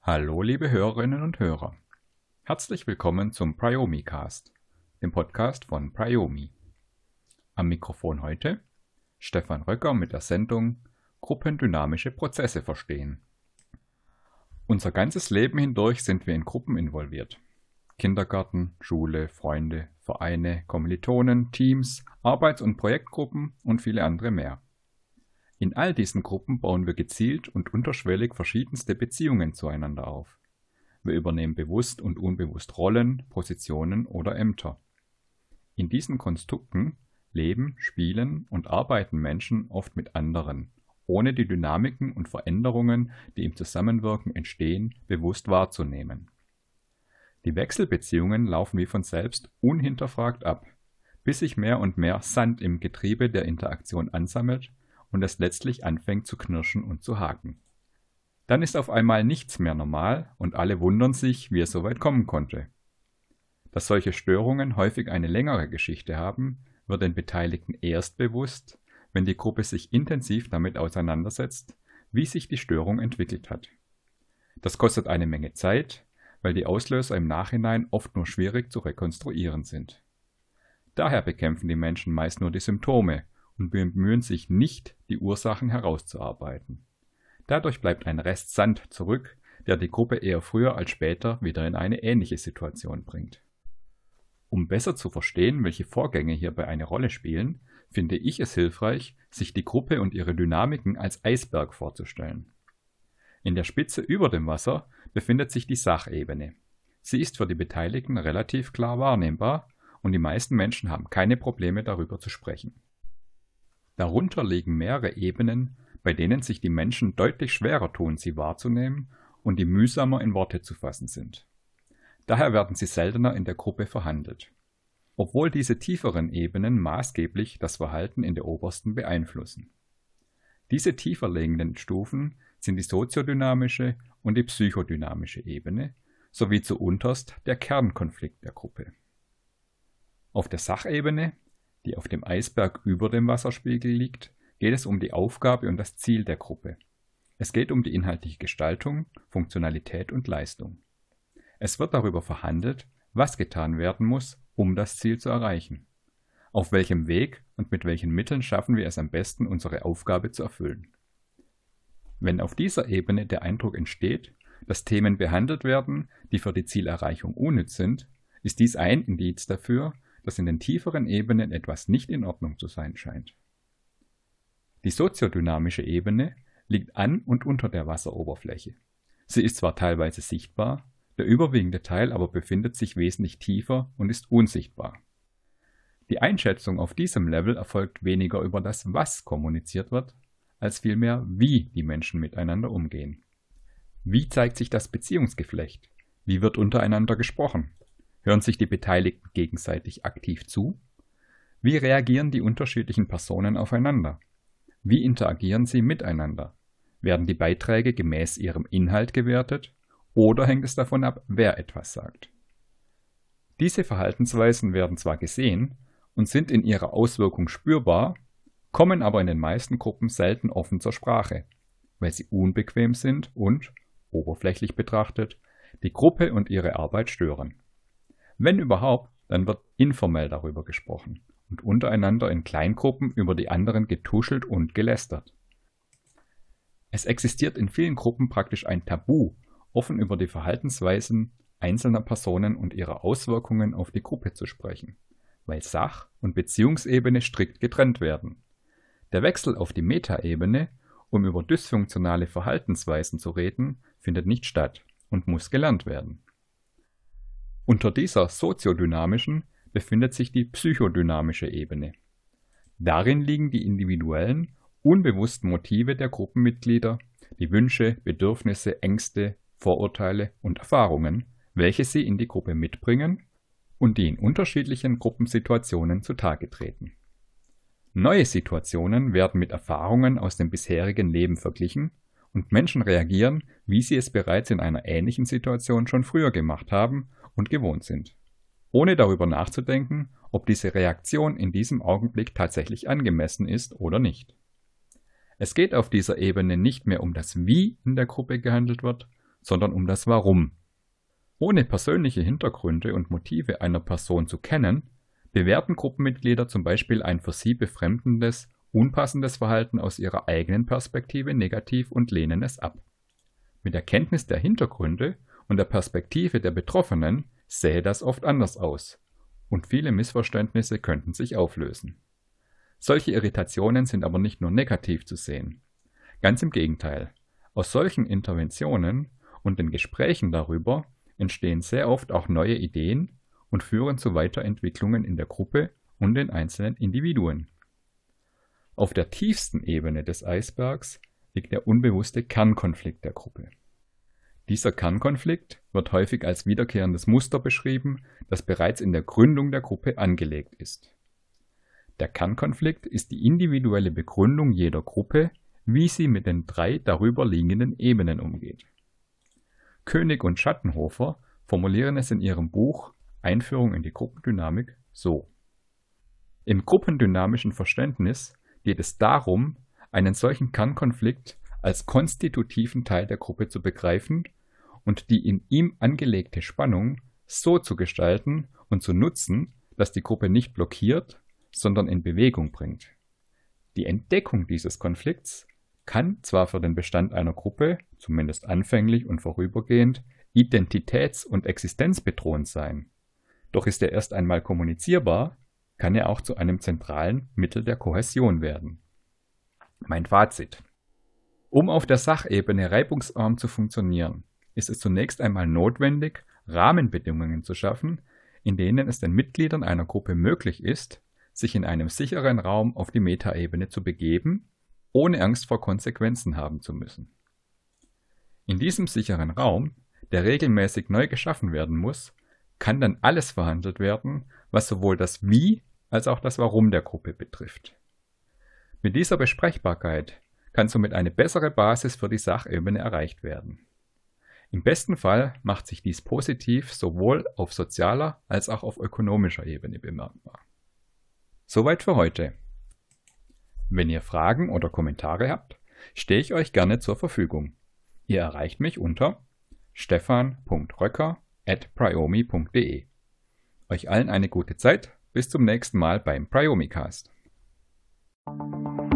Hallo liebe Hörerinnen und Hörer. Herzlich willkommen zum Priomi Cast, dem Podcast von Priomi. Am Mikrofon heute Stefan Röcker mit der Sendung Gruppendynamische Prozesse verstehen. Unser ganzes Leben hindurch sind wir in Gruppen involviert. Kindergarten, Schule, Freunde, Vereine, Kommilitonen, Teams, Arbeits- und Projektgruppen und viele andere mehr. In all diesen Gruppen bauen wir gezielt und unterschwellig verschiedenste Beziehungen zueinander auf. Wir übernehmen bewusst und unbewusst Rollen, Positionen oder Ämter. In diesen Konstrukten leben, spielen und arbeiten Menschen oft mit anderen, ohne die Dynamiken und Veränderungen, die im Zusammenwirken entstehen, bewusst wahrzunehmen. Die Wechselbeziehungen laufen wie von selbst unhinterfragt ab, bis sich mehr und mehr Sand im Getriebe der Interaktion ansammelt und es letztlich anfängt zu knirschen und zu haken. Dann ist auf einmal nichts mehr normal und alle wundern sich, wie es so weit kommen konnte. Dass solche Störungen häufig eine längere Geschichte haben, wird den Beteiligten erst bewusst, wenn die Gruppe sich intensiv damit auseinandersetzt, wie sich die Störung entwickelt hat. Das kostet eine Menge Zeit, weil die Auslöser im Nachhinein oft nur schwierig zu rekonstruieren sind. Daher bekämpfen die Menschen meist nur die Symptome und bemühen sich nicht, die Ursachen herauszuarbeiten. Dadurch bleibt ein Rest Sand zurück, der die Gruppe eher früher als später wieder in eine ähnliche Situation bringt. Um besser zu verstehen, welche Vorgänge hierbei eine Rolle spielen, finde ich es hilfreich, sich die Gruppe und ihre Dynamiken als Eisberg vorzustellen. In der Spitze über dem Wasser befindet sich die Sachebene. Sie ist für die Beteiligten relativ klar wahrnehmbar und die meisten Menschen haben keine Probleme darüber zu sprechen. Darunter liegen mehrere Ebenen, bei denen sich die Menschen deutlich schwerer tun, sie wahrzunehmen und die mühsamer in Worte zu fassen sind. Daher werden sie seltener in der Gruppe verhandelt. Obwohl diese tieferen Ebenen maßgeblich das Verhalten in der obersten beeinflussen. Diese tiefer liegenden Stufen sind die soziodynamische und die psychodynamische Ebene sowie zu unterst der Kernkonflikt der Gruppe. Auf der Sachebene die auf dem Eisberg über dem Wasserspiegel liegt, geht es um die Aufgabe und das Ziel der Gruppe. Es geht um die inhaltliche Gestaltung, Funktionalität und Leistung. Es wird darüber verhandelt, was getan werden muss, um das Ziel zu erreichen. Auf welchem Weg und mit welchen Mitteln schaffen wir es am besten, unsere Aufgabe zu erfüllen. Wenn auf dieser Ebene der Eindruck entsteht, dass Themen behandelt werden, die für die Zielerreichung unnütz sind, ist dies ein Indiz dafür, dass in den tieferen Ebenen etwas nicht in Ordnung zu sein scheint. Die soziodynamische Ebene liegt an und unter der Wasseroberfläche. Sie ist zwar teilweise sichtbar, der überwiegende Teil aber befindet sich wesentlich tiefer und ist unsichtbar. Die Einschätzung auf diesem Level erfolgt weniger über das, was kommuniziert wird, als vielmehr, wie die Menschen miteinander umgehen. Wie zeigt sich das Beziehungsgeflecht? Wie wird untereinander gesprochen? Hören sich die Beteiligten gegenseitig aktiv zu? Wie reagieren die unterschiedlichen Personen aufeinander? Wie interagieren sie miteinander? Werden die Beiträge gemäß ihrem Inhalt gewertet oder hängt es davon ab, wer etwas sagt? Diese Verhaltensweisen werden zwar gesehen und sind in ihrer Auswirkung spürbar, kommen aber in den meisten Gruppen selten offen zur Sprache, weil sie unbequem sind und, oberflächlich betrachtet, die Gruppe und ihre Arbeit stören. Wenn überhaupt, dann wird informell darüber gesprochen und untereinander in Kleingruppen über die anderen getuschelt und gelästert. Es existiert in vielen Gruppen praktisch ein Tabu, offen über die Verhaltensweisen einzelner Personen und ihre Auswirkungen auf die Gruppe zu sprechen, weil Sach- und Beziehungsebene strikt getrennt werden. Der Wechsel auf die Metaebene, um über dysfunktionale Verhaltensweisen zu reden, findet nicht statt und muss gelernt werden. Unter dieser soziodynamischen befindet sich die psychodynamische Ebene. Darin liegen die individuellen, unbewussten Motive der Gruppenmitglieder, die Wünsche, Bedürfnisse, Ängste, Vorurteile und Erfahrungen, welche sie in die Gruppe mitbringen und die in unterschiedlichen Gruppensituationen zutage treten. Neue Situationen werden mit Erfahrungen aus dem bisherigen Leben verglichen und Menschen reagieren, wie sie es bereits in einer ähnlichen Situation schon früher gemacht haben und gewohnt sind, ohne darüber nachzudenken, ob diese Reaktion in diesem Augenblick tatsächlich angemessen ist oder nicht. Es geht auf dieser Ebene nicht mehr um das Wie in der Gruppe gehandelt wird, sondern um das Warum. Ohne persönliche Hintergründe und Motive einer Person zu kennen, bewerten Gruppenmitglieder zum Beispiel ein für sie befremdendes, unpassendes Verhalten aus ihrer eigenen Perspektive negativ und lehnen es ab. Mit der Kenntnis der Hintergründe und der Perspektive der Betroffenen sähe das oft anders aus, und viele Missverständnisse könnten sich auflösen. Solche Irritationen sind aber nicht nur negativ zu sehen. Ganz im Gegenteil. Aus solchen Interventionen und den Gesprächen darüber entstehen sehr oft auch neue Ideen und führen zu Weiterentwicklungen in der Gruppe und den einzelnen Individuen. Auf der tiefsten Ebene des Eisbergs liegt der unbewusste Kernkonflikt der Gruppe. Dieser Kernkonflikt wird häufig als wiederkehrendes Muster beschrieben, das bereits in der Gründung der Gruppe angelegt ist. Der Kernkonflikt ist die individuelle Begründung jeder Gruppe, wie sie mit den drei darüber liegenden Ebenen umgeht. König und Schattenhofer formulieren es in ihrem Buch Einführung in die Gruppendynamik so. Im gruppendynamischen Verständnis geht es darum, einen solchen Kernkonflikt als konstitutiven Teil der Gruppe zu begreifen und die in ihm angelegte Spannung so zu gestalten und zu nutzen, dass die Gruppe nicht blockiert, sondern in Bewegung bringt. Die Entdeckung dieses Konflikts kann zwar für den Bestand einer Gruppe, zumindest anfänglich und vorübergehend, identitäts- und existenzbedrohend sein. Doch ist er erst einmal kommunizierbar, kann er auch zu einem zentralen Mittel der Kohäsion werden. Mein Fazit. Um auf der Sachebene reibungsarm zu funktionieren, ist es zunächst einmal notwendig, Rahmenbedingungen zu schaffen, in denen es den Mitgliedern einer Gruppe möglich ist, sich in einem sicheren Raum auf die Metaebene zu begeben ohne Angst vor Konsequenzen haben zu müssen. In diesem sicheren Raum, der regelmäßig neu geschaffen werden muss, kann dann alles verhandelt werden, was sowohl das Wie als auch das Warum der Gruppe betrifft. Mit dieser Besprechbarkeit kann somit eine bessere Basis für die Sachebene erreicht werden. Im besten Fall macht sich dies positiv sowohl auf sozialer als auch auf ökonomischer Ebene bemerkbar. Soweit für heute. Wenn ihr Fragen oder Kommentare habt, stehe ich euch gerne zur Verfügung. Ihr erreicht mich unter stefan.röcker@priomi.de. Euch allen eine gute Zeit. Bis zum nächsten Mal beim Priomicast. Cast.